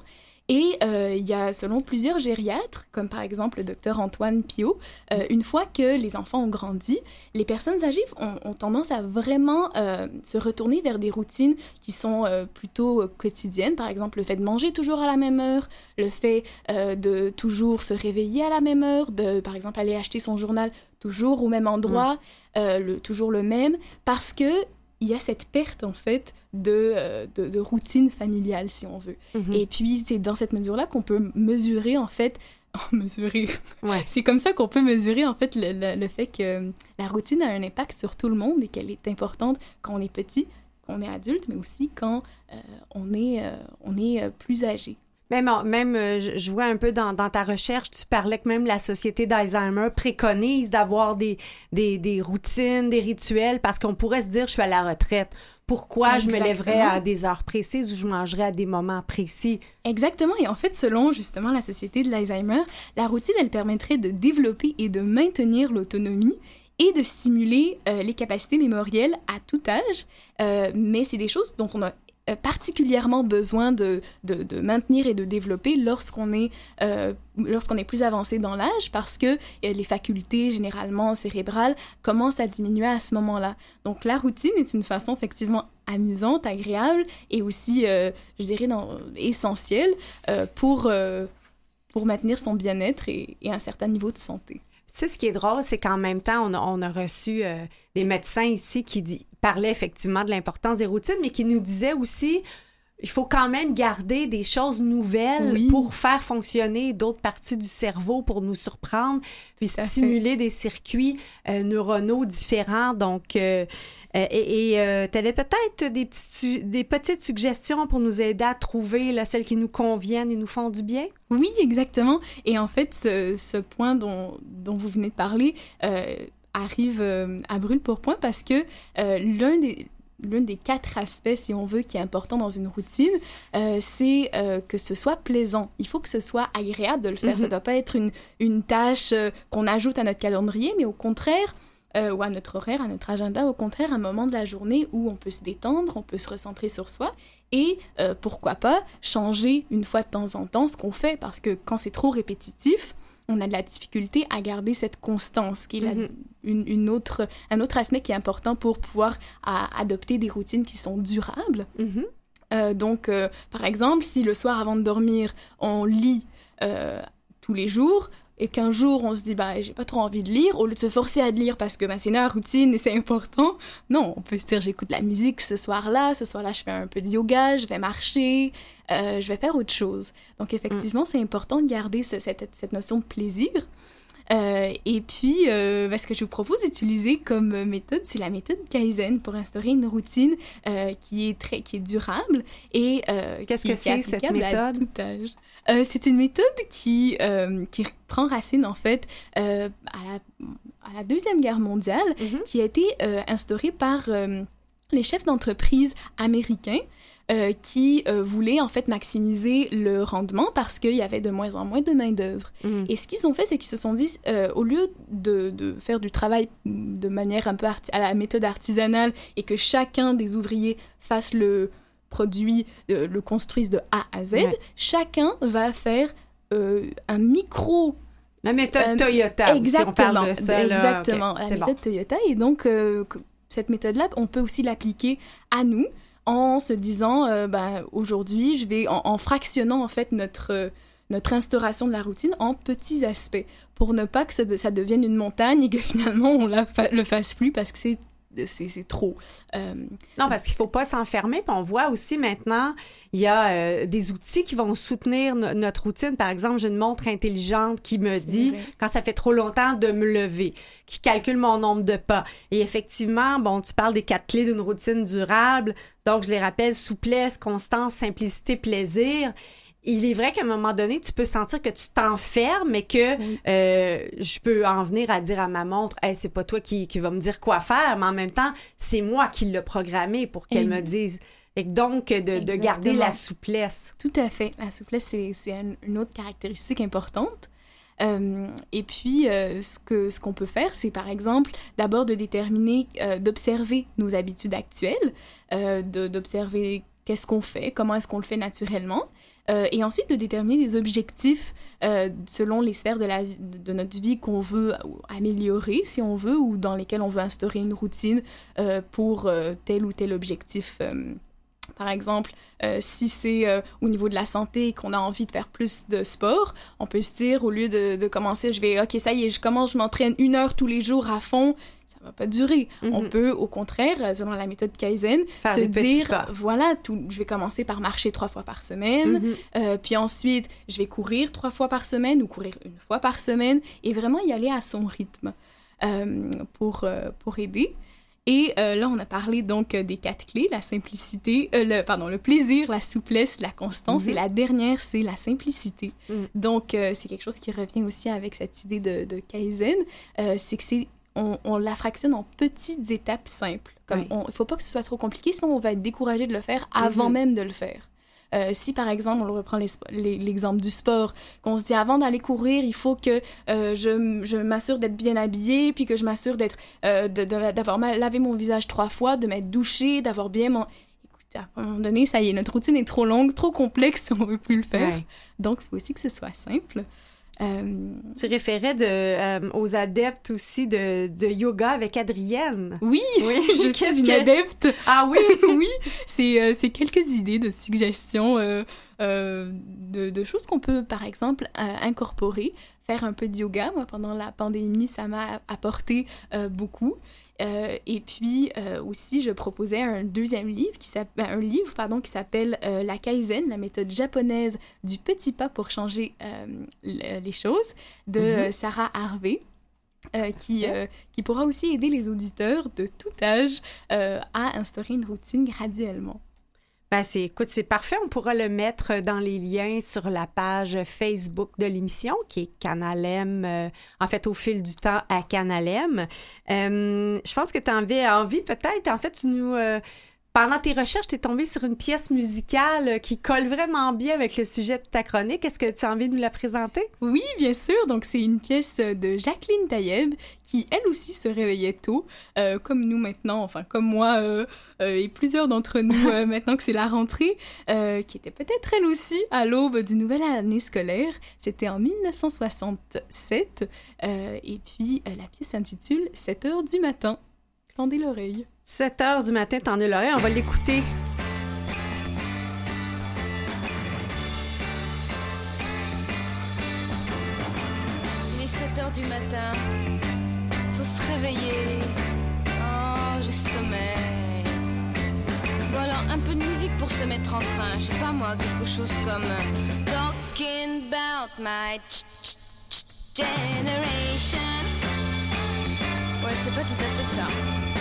Et euh, il y a, selon plusieurs gériatres, comme par exemple le docteur Antoine Pio, euh, une fois que les enfants ont grandi, les personnes âgées ont, ont tendance à vraiment euh, se retourner vers des routines qui sont plutôt quotidiennes. Par exemple, le fait de manger toujours à la même heure, le fait de toujours se réveiller à la même heure, de par exemple aller acheter son journal toujours au même endroit, le, toujours le même, parce que il y a cette perte en fait de, euh, de, de routine familiale si on veut. Mhm. Et puis c'est dans cette mesure-là qu'on peut mesurer en fait, [laughs] mesurer, Ouais. [laughs] c'est comme ça qu'on peut mesurer en fait le, le- le fait que euh, la routine a un impact sur tout le monde et qu'elle est importante quand on est petit, quand on est adulte, mais aussi quand euh, on est, euh, on est plus âgé. Même, même euh, je, vois un peu dans, dans ta recherche, tu parlais que même la Société d'Alzheimer préconise d'avoir des, des, des routines, des rituels, parce qu'on pourrait se dire, je suis à la retraite. Pourquoi je me lèverais à des heures précises ou je mangerais à des moments précis? Exactement, et en fait, selon justement la Société de l'Alzheimer, la routine, elle permettrait de développer et de maintenir l'autonomie et de stimuler euh, les capacités mémorielles à tout âge, Euh, mais c'est des choses dont on a particulièrement besoin de, de, maintenir et de développer lorsqu'on est, euh, est plus avancé dans l'âge parce que euh, les facultés généralement cérébrales commencent à diminuer à ce moment-là. Donc la routine est une façon effectivement amusante, agréable et aussi, euh, je dirais, essentielle euh, pour, euh, pour maintenir son bien-être et un certain niveau de santé. Tu sais, ce qui est drôle, c'est qu'en même temps, on a, on a reçu euh, des médecins ici qui dit- parlaient effectivement de l'importance des routines, mais qui nous disaient aussi il faut quand même garder des choses nouvelles Oui. pour faire fonctionner d'autres parties du cerveau pour nous surprendre, puis fait. stimuler des circuits euh, neuronaux différents. Donc, euh, euh, et tu avais peut-être des petites, su- des petites suggestions pour nous aider à trouver là, celles qui nous conviennent et nous font du bien? Oui, exactement. Et en fait, ce, ce point dont, dont vous venez de parler euh, arrive euh, à brûle pour point parce que euh, l'un des l'un des quatre aspects, si on veut, qui est important dans une routine, euh, c'est euh, que ce soit plaisant. Il faut que ce soit agréable de le faire. Ça Mhm. ne doit pas être une, une tâche euh, qu'on ajoute à notre calendrier, mais au contraire, euh, ou à notre horaire, à notre agenda, au contraire, un moment de la journée où on peut se détendre, on peut se recentrer sur soi et euh, pourquoi pas changer une fois de temps en temps ce qu'on fait parce que quand c'est trop répétitif, on a de la difficulté à garder cette constance qui est la- Mhm. une, une autre, un autre aspect qui est important pour pouvoir à- adopter des routines qui sont durables. Mhm. Euh, donc, euh, par exemple, si le soir avant de dormir, on lit tous les jours et qu'un jour on se dit bah j'ai pas trop envie de lire, au lieu de se forcer à lire parce que bah, c'est la routine et c'est important, non, on peut se dire j'écoute de la musique ce soir-là, ce soir-là je fais un peu de yoga, je vais marcher, euh, je vais faire autre chose. Donc effectivement, c'est important de garder ce- cette, cette notion de plaisir. Euh, et puis, euh, ben, ce que je vous propose d'utiliser comme méthode, c'est la méthode Kaizen pour instaurer une routine euh, qui est très, qui est durable et euh, Qu'est-ce que c'est, cette méthode? c'est une méthode qui, qui prend racine en fait à, la, à la deuxième guerre mondiale, Mhm. qui a été instaurée par les chefs d'entreprise américains euh, qui euh, voulaient en fait maximiser le rendement parce qu'il y avait de moins en moins de main d'œuvre. Mhm. Et ce qu'ils ont fait, c'est qu'ils se sont dit, euh, au lieu de, de faire du travail de manière un peu à la méthode artisanale et que chacun des ouvriers fasse le produit, euh, le construise de A à Z, Ouais. chacun va faire un micro La méthode Euh, Toyota, si on parle de ça. là, exactement, la bon. méthode Toyota. Et donc, euh, cette méthode-là, on peut aussi l'appliquer à nous en se disant, ben, aujourd'hui, je vais, en, fractionnant en fait notre, euh, notre instauration de la routine en petits aspects. Pour ne pas que ça devienne une montagne et que [laughs] finalement on la le fasse plus parce que c'est c'est trop. Euh, Non, parce qu'il faut pas s'enfermer. Puis on voit aussi maintenant, il y a euh, des outils qui vont soutenir no- notre routine. Par exemple, j'ai une montre intelligente qui me dit, vrai. quand ça fait trop longtemps, de me lever, qui calcule mon nombre de pas. Et effectivement, bon, tu parles des quatre clés d'une routine durable. Donc, je les rappelle, souplesse, constance, simplicité, plaisir. Il est vrai qu'à un moment donné, tu peux sentir que tu t'enfermes, mais que euh, je peux en venir à dire à ma montre, hey, c'est pas toi qui, qui va me dire quoi faire, mais en même temps, c'est moi qui l'ai programmé pour qu'elle Et- me dise. Et donc, de, de garder la souplesse. Tout à fait. La souplesse, c'est c'est un- une autre caractéristique importante. Euh, et puis, euh, ce qu'on peut faire, c'est par exemple d'abord de déterminer, euh, d'observer nos habitudes actuelles, de- d'observer qu'est-ce qu'on fait, comment est-ce qu'on le fait naturellement, euh, et ensuite de déterminer des objectifs euh, selon les sphères de, la, de notre vie qu'on veut améliorer, si on veut, ou dans lesquelles on veut instaurer une routine euh, pour euh, tel ou tel objectif. Par exemple, euh, si c'est euh, au niveau de la santé qu'on a envie de faire plus de sport, on peut se dire, au lieu de, de commencer, je vais, ok, ça y est, je commence, je m'entraîne une heure tous les jours à fond, ça va pas durer. Mhm. On peut, au contraire, euh, selon la méthode Kaizen, Faire se dire, pas. voilà, tout, je vais commencer par marcher trois fois par semaine, Mhm. euh, puis ensuite, je vais courir trois fois par semaine ou courir une fois par semaine et vraiment y aller à son rythme pour, pour aider. Et euh, là, on a parlé donc euh, des quatre clés, la simplicité, euh, le, pardon, le plaisir, la souplesse, la constance. Mhm. Et la dernière, c'est la simplicité. Mhm. Donc, euh, c'est quelque chose qui revient aussi avec cette idée de, de Kaizen. C'est que c'est, on, on la fractionne en petites étapes simples. Comme Oui. on- il faut pas que ce soit trop compliqué, sinon on va être découragé de le faire avant Mhm. même de le faire. Euh, si par exemple, on reprend l'exemple du sport, qu'on se dit avant d'aller courir, il faut que euh, je, m'assure d'être bien habillée, puis que je m'assure d'être, euh, d'avoir lavé mon visage trois fois, de m'être douchée, d'avoir bien mon... Écoutez, à un moment donné, ça y est, notre routine est trop longue, trop complexe, [laughs] on ne veut plus le faire. Ouais. Donc, il faut aussi que ce soit simple. Euh, Tu référais de, euh, aux adeptes aussi de, de yoga avec Adrienne. Oui, Oui, [laughs] je suis une que- adepte. Ah oui? [laughs] oui, c'est euh, c'est quelques idées de suggestions de, de choses qu'on peut, par exemple, incorporer. Faire un peu de yoga. Moi, pendant la pandémie, ça m'a apporté beaucoup. Euh, et puis euh, aussi, je proposais un deuxième livre, qui s'app- ben, un livre pardon, qui s'appelle euh, La Kaizen, la méthode japonaise du petit pas pour changer le- les choses, de Mhm. Sarah Harvey. qui, qui pourra aussi aider les auditeurs de tout âge à instaurer une routine graduellement. Ben c'est, écoute, c'est parfait. On pourra le mettre dans les liens sur la page Facebook de l'émission, qui est Canalem, euh, en fait, au fil du temps à Canalem. Euh, je pense que tu as envie, envie peut-être, en fait, tu nous... euh, pendant tes recherches, tu es tombé sur une pièce musicale euh, qui colle vraiment bien avec le sujet de ta chronique. Est-ce que tu as envie de nous la présenter? Oui, bien sûr. Donc, c'est une pièce de Jacqueline Taïeb qui, elle aussi, se réveillait tôt, euh, comme nous maintenant, enfin, comme moi euh, euh, et plusieurs d'entre nous [laughs] euh, maintenant que c'est la rentrée, euh, qui était peut-être elle aussi à l'aube d'une nouvelle année scolaire. C'était en 1967. euh, et puis, euh, la pièce s'intitule 7 heures du matin. Tendez l'oreille. 7 heures du matin, t'en es l'oreille, on va l'écouter. Il est 7 heures du matin. Faut se réveiller. Oh, j'ai sommeil. Bon alors, un peu de musique pour se mettre en train. Je sais pas moi, quelque chose comme euh, Talking about my ch- ch- ch- generation. Ouais, c'est pas tout à fait ça.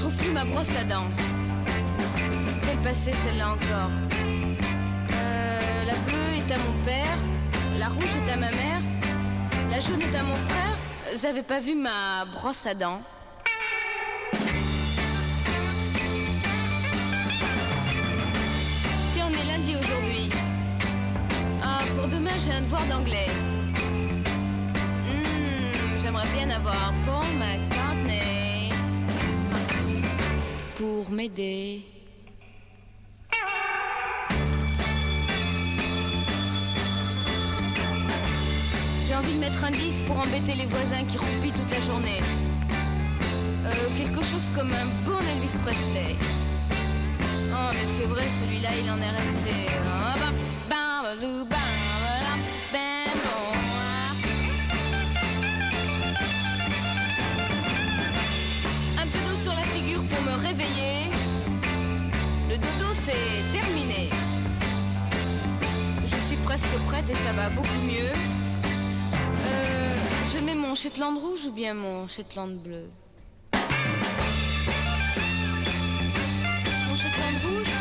Trouve plus ma brosse à dents. Quelle passée celle-là encore Euh, La bleue est à mon père, la rouge est à ma mère, la jaune est à mon frère. Vous avez pas vu ma brosse à dents? Tiens, on est lundi aujourd'hui. Ah, pour demain, j'ai un devoir d'anglais. Hmm, J'aimerais bien avoir Paul McCartney pour m'aider. J'ai envie de mettre un disque pour embêter les voisins qui roupillent toute la journée. Euh, quelque chose comme un bon Elvis Presley. Oh, mais c'est vrai, celui-là, il en est resté. Bah, dodo, c'est terminé. Je suis presque prête et ça va beaucoup mieux. Euh, je mets mon Shetland rouge ou bien mon Shetland bleu? Mon Shetland rouge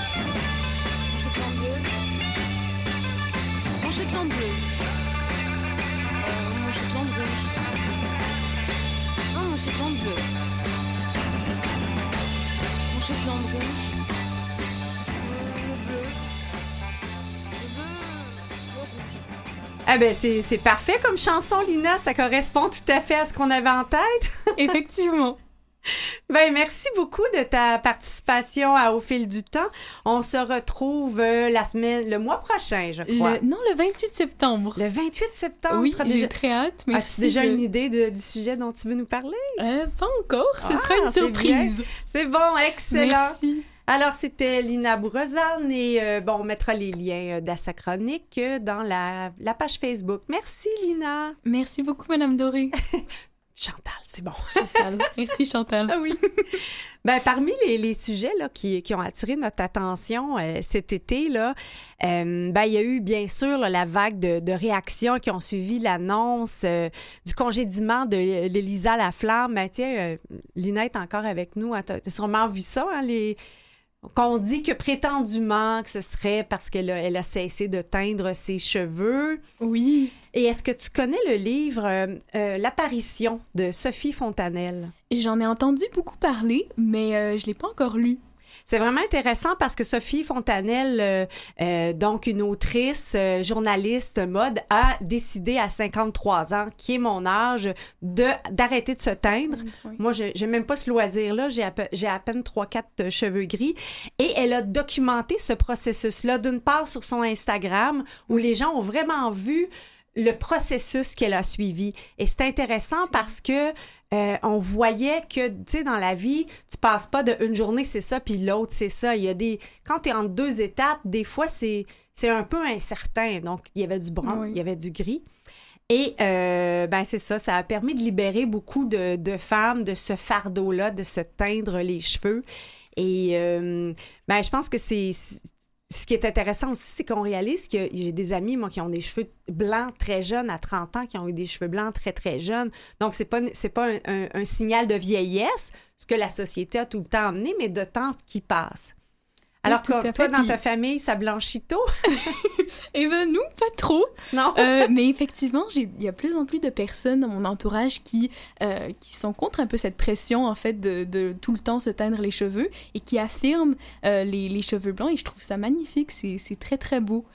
Mon Shetland bleu. Mon Shetland bleu. Euh, Mon Shetland rouge. Ah, mon Shetland bleu. Mon Shetland rouge Ah ben c'est, parfait comme chanson, Lina. Ça correspond tout à fait à ce qu'on avait en tête. [laughs] Effectivement. Ben, merci beaucoup de ta participation à Au fil du temps. On se retrouve euh, la semaine, le mois prochain, je crois. Le- non, le 28 septembre. Le 28 septembre, oui, j'ai déjà... très hâte. As-tu déjà une idée de- du sujet dont tu veux nous parler? Euh, pas encore, ce Ah, sera une c'est surprise. C'est bon, excellent. Merci. Alors, c'était Lina Bourrezane et euh, bon, on mettra les liens euh, de sa chronique euh, dans la, la page Facebook. Merci, Lina. Merci beaucoup, Madame Doré. [laughs] Chantal, c'est bon. Chantal. Merci, Chantal. Ah oui. ben, parmi les, les sujets là, qui, qui ont attiré notre attention euh, cet été, là, euh, ben, il y a eu bien sûr là, la vague de, de réactions qui ont suivi l'annonce euh, du congédiement de l'Élisa Laflamme. Ben, tiens, Lina est encore avec nous. Tu as sûrement vu ça, hein, les qu'on dit que prétendument que ce serait parce qu'elle a, elle a cessé de teindre ses cheveux. Oui. Et est-ce que tu connais le livre euh, euh, L'apparition de Sophie Fontanelle? J'en ai entendu beaucoup parler, mais euh, je l'ai pas encore lu. C'est vraiment intéressant parce que Sophie Fontanelle, euh, euh, donc une autrice, euh, journaliste mode, a décidé à 53 ans, qui est mon âge, de d'arrêter de se teindre. Oui. Moi, je n'ai même pas ce loisir-là. J'ai à, j'ai à peine 3-4 cheveux gris. Et elle a documenté ce processus-là, d'une part sur son Instagram, où les gens ont vraiment vu le processus qu'elle a suivi. Et c'est intéressant parce que euh, on voyait que, tu sais, dans la vie, tu passes pas de une journée, c'est ça, puis l'autre, c'est ça. Il y a des... Quand tu es entre deux étapes, des fois, c'est c'est un peu incertain. Donc, il y avait du brun, Oui. il y avait du gris. Et euh, ben c'est ça, ça a permis de libérer beaucoup de, de femmes de ce fardeau-là, de se teindre les cheveux. Et euh, ben je pense que c'est c'est- ce qui est intéressant aussi, c'est qu'on réalise que j'ai des amis, moi, qui ont des cheveux blancs très jeunes, à 30 ans, qui ont eu des cheveux blancs très, très jeunes. Donc, c'est pas, pas un- un signal de vieillesse, ce que la société a tout le temps amené, mais de temps qui passe. Alors que fait, toi, dans puis- ta famille, ça blanchit tôt? [laughs] Eh ben nous, pas trop. Non? Euh, mais effectivement, il y a plus en plus de personnes dans mon entourage qui, euh, qui sont contre un peu cette pression, en fait, de, de tout le temps se teindre les cheveux et qui affirment euh, les, les cheveux blancs. Et je trouve ça magnifique. C'est c'est très, très beau.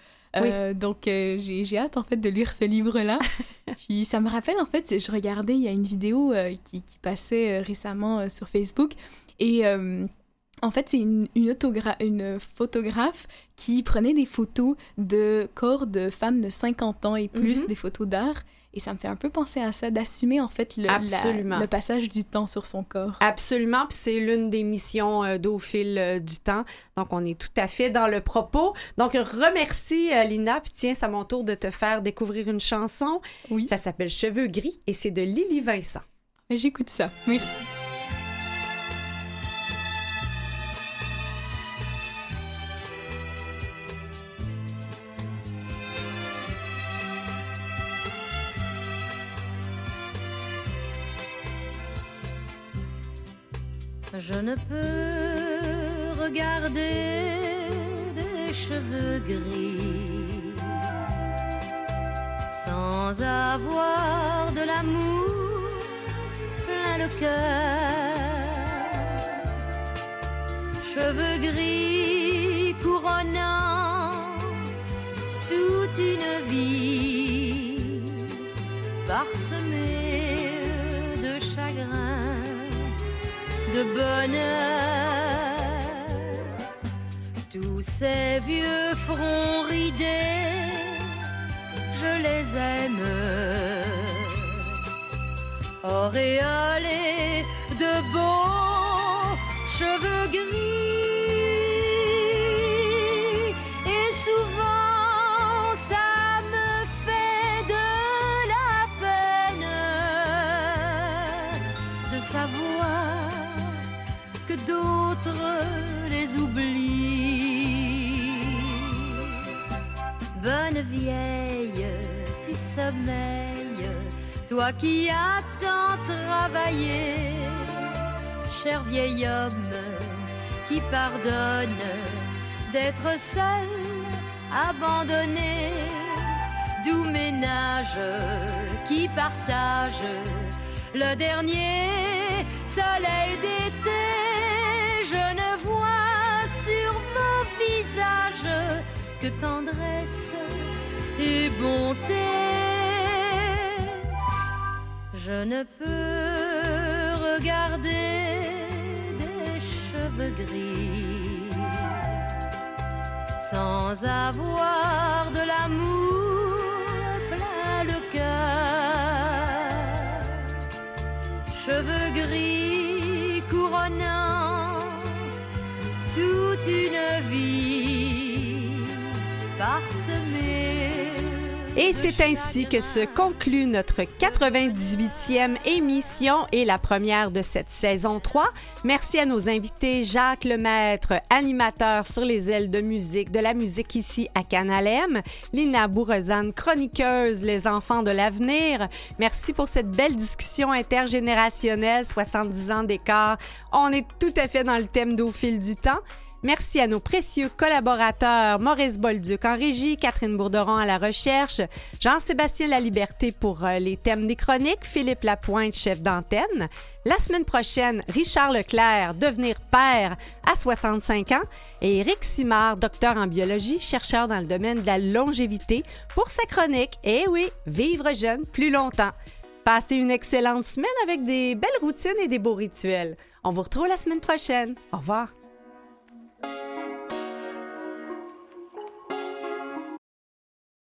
Donc, j'ai hâte, en fait, de lire ce livre-là. [laughs] Puis, ça me rappelle, en fait, je regardais, il y a une vidéo qui, qui passait récemment sur Facebook. Et... en fait, c'est une, une, photographe qui prenait des photos de corps de femmes de 50 ans et plus, Mhm. des photos d'art. Et ça me fait un peu penser à ça, d'assumer en fait le, la- Absolument. le passage du temps sur son corps. Absolument, puis c'est l'une des missions euh, d'au fil euh, du temps. Donc, on est tout à fait dans le propos. Donc, remercie euh, Lina, puis tiens, c'est à mon tour de te faire découvrir une chanson. Oui, Ça s'appelle Cheveux gris et c'est de Lily Vincent. j'écoute ça. Merci. Je ne peux regarder des cheveux gris sans avoir de l'amour plein le cœur. Cheveux gris couronnant toute une vie parsemée de bonheur. Tous ces vieux fronts ridés, je les aime. Auréolés de beaux cheveux gris. Vieille, tu sommeilles, toi qui as tant travaillé, cher vieil homme qui pardonne d'être seul, abandonné, doux ménage qui partage le dernier soleil d'été. Je ne tendresse et bonté. Je ne peux regarder cheveux gris, sans avoir de l'amour plein le cœur, cheveux gris Et c'est ainsi que se conclut notre 98e émission et la première de cette saison 3. Merci à nos invités Jacques Lemaître, animateur sur les ailes de musique, de la musique ici à Canal M, Lina Bourrezane, chroniqueuse Les enfants de l'avenir. Merci pour cette belle discussion intergénérationnelle, 70 ans d'écart. On est tout à fait dans le thème d'au fil du temps. Merci à nos précieux collaborateurs Maurice Bolduc en régie, Catherine Bourderon à la recherche, Jean-Sébastien Laliberté pour euh, les thèmes des chroniques, Philippe Lapointe, chef d'antenne. La semaine prochaine, Richard Leclerc, devenir père à 65 ans, et Éric Simard, docteur en biologie, chercheur dans le domaine de la longévité, pour sa chronique Eh oui, vivre jeune plus longtemps. Passez une excellente semaine avec des belles routines et des beaux rituels. On vous retrouve la semaine prochaine. Au revoir.